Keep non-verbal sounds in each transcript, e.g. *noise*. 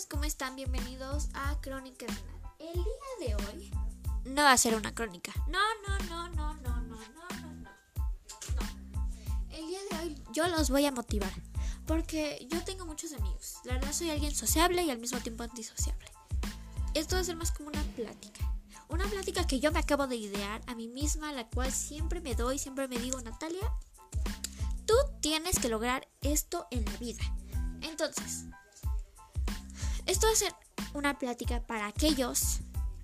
amigos, ¿cómo están? Bienvenidos a Crónica Renal. El día de hoy no va a ser una crónica. No, no, no, no, no, no, no, no, no. El día de hoy yo los voy a motivar. Porque yo tengo muchos amigos. La verdad soy alguien sociable y al mismo tiempo antisociable. Esto va a ser más como una plática. Una plática que yo me acabo de idear a mí misma, la cual siempre me doy, siempre me digo, Natalia, tú tienes que lograr esto en la vida. Entonces, esto va a ser una plática para aquellos,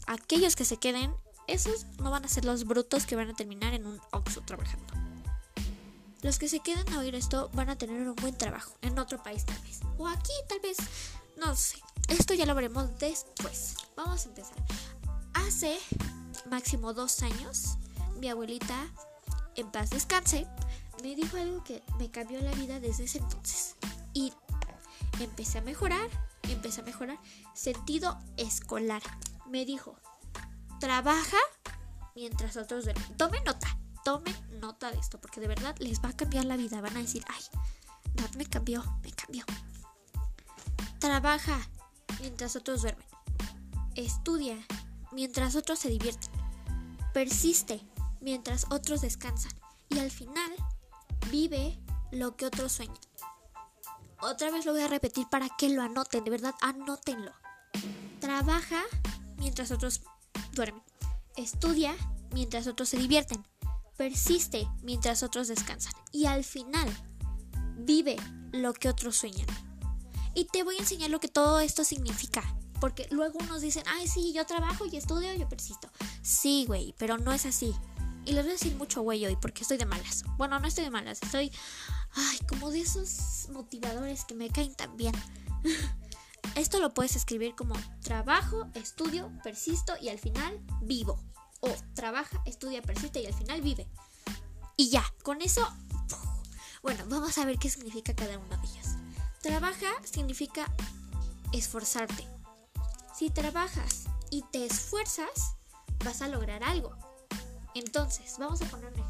aquellos que se queden, esos no van a ser los brutos que van a terminar en un Oxxo trabajando. Los que se queden a oír esto van a tener un buen trabajo en otro país tal vez. O aquí tal vez, no sé. Esto ya lo veremos después. Vamos a empezar. Hace máximo dos años, mi abuelita, en paz descanse, me dijo algo que me cambió la vida desde ese entonces. Y empecé a mejorar empecé a mejorar. Sentido escolar. Me dijo, trabaja mientras otros duermen. Tomen nota, tomen nota de esto, porque de verdad les va a cambiar la vida. Van a decir, ay, me cambió, me cambió. Trabaja mientras otros duermen. Estudia mientras otros se divierten. Persiste mientras otros descansan. Y al final, vive lo que otros sueñan. Otra vez lo voy a repetir para que lo anoten, de verdad, anótenlo. Trabaja mientras otros duermen. Estudia mientras otros se divierten. Persiste mientras otros descansan. Y al final, vive lo que otros sueñan. Y te voy a enseñar lo que todo esto significa. Porque luego unos dicen, ay, sí, yo trabajo y estudio y yo persisto. Sí, güey, pero no es así. Y les voy a decir mucho güey hoy porque estoy de malas. Bueno, no estoy de malas, estoy Ay, como de esos motivadores que me caen tan bien. *laughs* Esto lo puedes escribir como trabajo, estudio, persisto y al final vivo. O trabaja, estudia, persiste y al final vive. Y ya, con eso... Bueno, vamos a ver qué significa cada uno de ellos. Trabaja significa esforzarte. Si trabajas y te esfuerzas, vas a lograr algo. Entonces, vamos a poner un ejemplo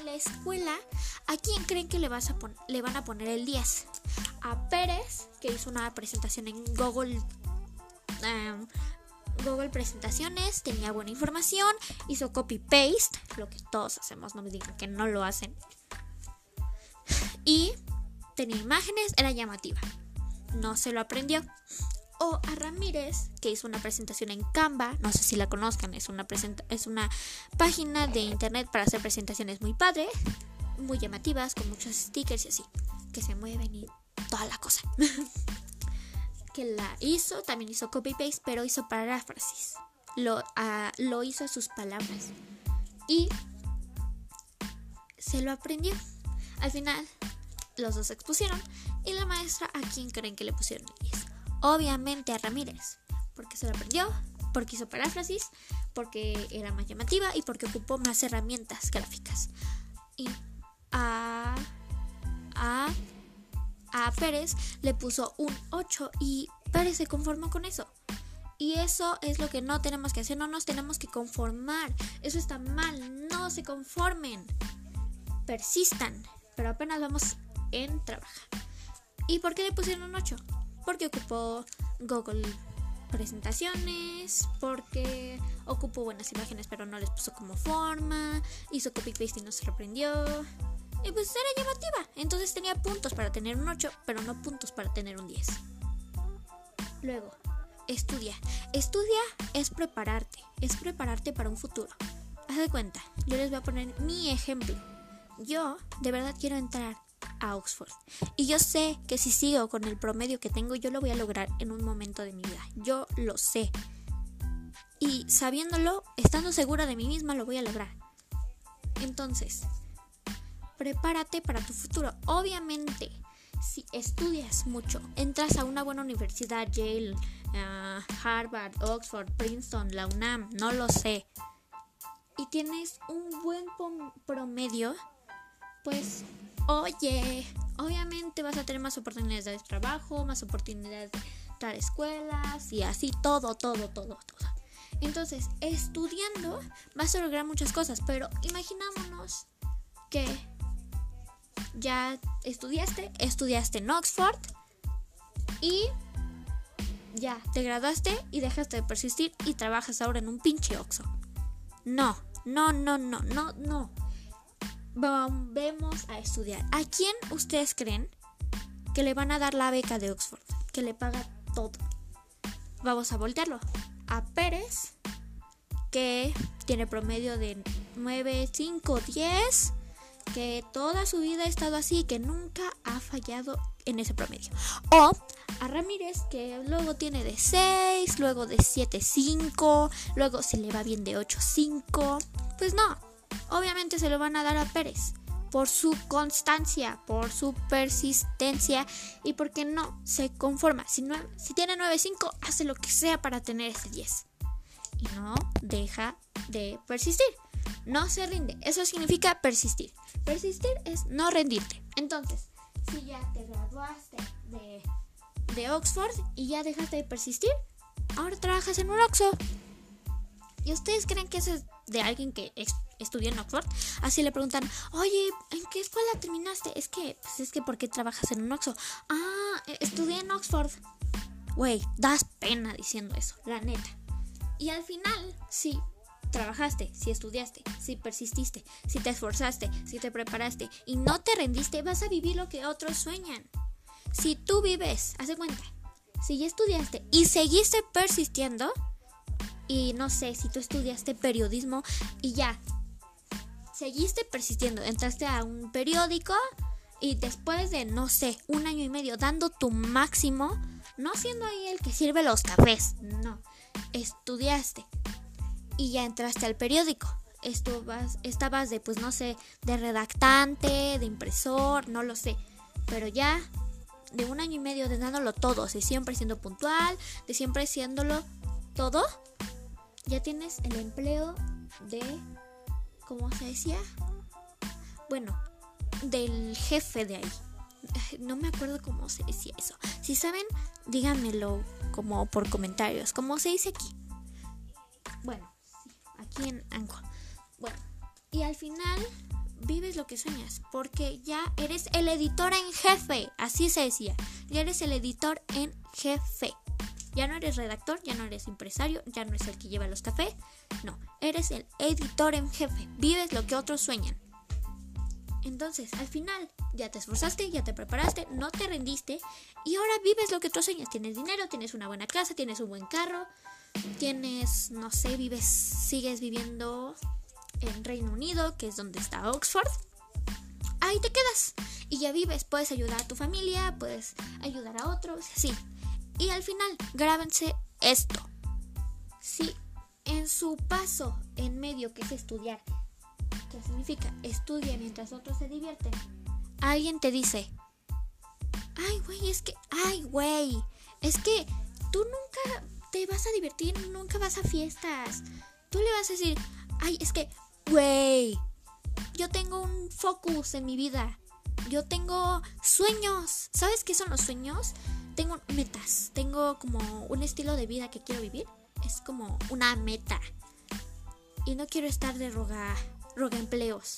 la escuela, ¿a quién creen que le, van a poner el 10? A Pérez, que hizo una presentación en Google. Em, Google Presentaciones, tenía buena información, hizo copy-paste, lo que todos hacemos, no me digan que no lo hacen. Y tenía imágenes, era llamativa. No se lo aprendió o a Ramírez, que hizo una presentación en Canva, no sé si la conozcan, es una, es una página de internet para hacer presentaciones muy padres, muy llamativas, con muchos stickers y así, que se mueven y toda la cosa. *laughs* que la hizo, también hizo copy-paste, pero hizo paráfrasis. Lo, uh, lo hizo a sus palabras. Y se lo aprendió. Al final, los dos expusieron. Y la maestra, ¿a quién creen que le pusieron el 10? Obviamente a Ramírez, porque se lo aprendió, porque hizo paráfrasis, porque era más llamativa y porque ocupó más herramientas gráficas. Y a, a, a Pérez le puso un 8 y Pérez se conformó con eso. Y eso es lo que no tenemos que hacer, no nos tenemos que conformar. Eso está mal, no se conformen. Persistan, pero apenas vamos en trabajar. ¿Y por qué le pusieron un 8? Porque ocupó Google presentaciones, porque ocupó buenas imágenes pero no les puso como forma, hizo copy-paste y no se reprendió. Y pues era llamativa, entonces tenía puntos para tener un 8, pero no puntos para tener un 10. Luego, estudia. Estudia es prepararte, es prepararte para un futuro. Haz de cuenta, yo les voy a poner mi ejemplo. Yo de verdad quiero entrar a Oxford. Y yo sé que si sigo con el promedio que tengo, yo lo voy a lograr en un momento de mi vida. Yo lo sé. Y sabiéndolo, estando segura de mí misma, lo voy a lograr. Entonces, prepárate para tu futuro. Obviamente, si estudias mucho, entras a una buena universidad, Yale, ah, Harvard, Oxford, Princeton, la UNAM, no lo sé, y tienes un buen promedio, pues Oye, obviamente vas a tener más oportunidades de trabajo, más oportunidades de entrar a escuelas y así todo, todo, todo, todo. Entonces, estudiando vas a lograr muchas cosas, pero imaginámonos que ya estudiaste, estudiaste en Oxford y ya, te graduaste y dejaste de persistir y trabajas ahora en un pinche Oxxo. No, no, no, no, no, no. Vamos a estudiar. ¿A quién ustedes creen que le van a dar la beca de Oxford? Que le paga todo. Vamos a voltearlo. A Pérez, que tiene promedio de 9, 5, 10 que toda su vida ha estado así, que nunca ha fallado en ese promedio. O a Ramírez, que luego tiene de 6, luego de 7, 5, luego se le va bien de 8, 5. Pues no, obviamente se lo van a dar a Pérez por su constancia, por su persistencia y porque no se conforma. Si, no, si tiene 9, 5, hace lo que sea para tener ese 10. Y no deja de persistir. No se rinde. Eso significa persistir. Persistir es no rendirte. Entonces, si ya te graduaste de, de Oxford y ya dejaste de persistir, ahora trabajas en un Oxford. ¿Y ustedes creen que eso es de alguien que estudió en Oxford? Así le preguntan, oye, ¿en qué escuela terminaste? Es que, pues es que, ¿por qué trabajas en un Oxford? Ah, e, estudié en Oxford. Güey, das pena diciendo eso, la neta. Y al final, sí, trabajaste, si estudiaste, si persististe, si te esforzaste, si te preparaste y no te rendiste, vas a vivir lo que otros sueñan. Si tú vives, hace cuenta, si ya estudiaste y seguiste persistiendo, y no sé, si tú estudiaste periodismo y ya, seguiste persistiendo, entraste a un periódico y después de, no sé, un año y medio dando tu máximo, no siendo ahí el que sirve los cafés, no, estudiaste, y ya entraste al periódico. Estabas, estabas de, pues no sé, de redactante, de impresor, no lo sé. Pero ya de un año y medio de dándolo todo, de siempre siendo puntual, de siempre siéndolo todo, ya tienes el empleo de, ¿cómo se decía? Bueno, del jefe de ahí. No me acuerdo cómo se decía eso. Si saben, díganmelo como por comentarios, ¿cómo se dice aquí? Bueno, aquí en Anchor. Bueno, y al final vives lo que sueñas, porque ya eres el editor en jefe, así se decía, ya eres el editor en jefe. Ya no eres redactor, ya no eres empresario, ya no eres el que lleva los cafés, no, eres el editor en jefe, vives lo que otros sueñan. Entonces, al final, ya te esforzaste, ya te preparaste, no te rendiste y ahora vives lo que otros sueñas. Tienes dinero, tienes una buena casa, tienes un buen carro, tienes, no sé, vives, sigues viviendo en Reino Unido, que es donde está Oxford, ahí te quedas y ya vives, puedes ayudar a tu familia, puedes ayudar a otros, sí. Y al final, grábense esto. Si en su paso en medio que es estudiar, ¿qué significa? Estudia mientras otros se divierten. Alguien te dice, ay, güey, es que, ay, güey, es que tú nunca te vas a divertir, nunca vas a fiestas. Tú le vas a decir, ay, es que, güey, yo tengo un focus en mi vida. Yo tengo sueños. ¿Sabes qué son los sueños? Tengo metas. Tengo como un estilo de vida que quiero vivir. Es como una meta. Y no quiero estar de roga, roga empleos.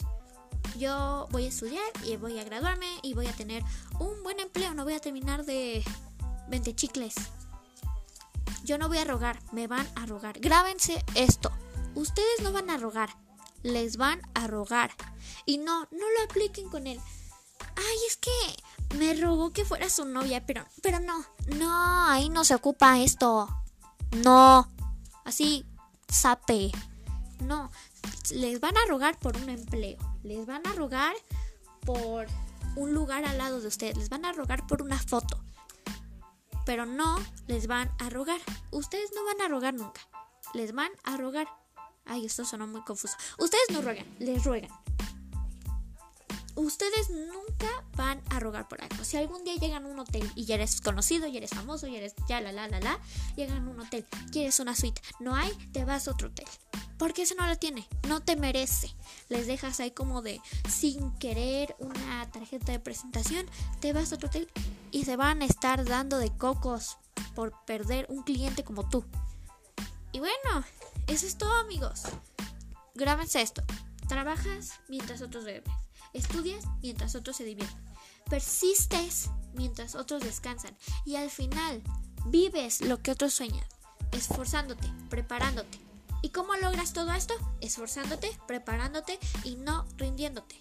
Yo voy a estudiar y voy a graduarme y voy a tener un buen empleo. No voy a terminar de 20 chicles. Yo no voy a rogar, me van a rogar. Grábense esto. Ustedes no van a rogar, les van a rogar. Y no, no lo apliquen con él. Ay, es que me rogó que fuera su novia, pero, pero no, no, ahí no se ocupa esto. No, así, sape. No, les van a rogar por un empleo, les van a rogar por un lugar al lado de ustedes, les van a rogar por una foto, pero no les van a rogar. Ustedes no van a rogar nunca. Les van a rogar. Ay, esto sonó muy confuso. Ustedes no ruegan, les ruegan. Ustedes nunca van a rogar por algo. Si algún día llegan a un hotel y ya eres conocido, ya eres famoso, ya eres ya la la la la, llegan a un hotel, quieres una suite, no hay, te vas a otro hotel. Porque eso no lo tiene, no te merece. Les dejas ahí como de sin querer una tarjeta de presentación, te vas a otro hotel y se van a estar dando de cocos por perder un cliente como tú. Y bueno, eso es todo amigos. Grábense esto. Trabajas mientras otros duermen. Estudias mientras otros se divierten. Persistes mientras otros descansan. Y al final Vives lo que otros sueñan, esforzándote, preparándote. ¿Y cómo logras todo esto? Esforzándote, preparándote y no rindiéndote.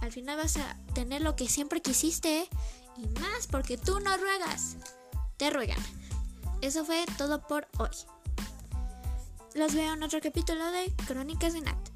Al final vas a tener lo que siempre quisiste ¿eh? y más porque tú no ruegas. Te ruegan. Eso fue todo por hoy. Los veo en otro capítulo de Crónicas de Nat.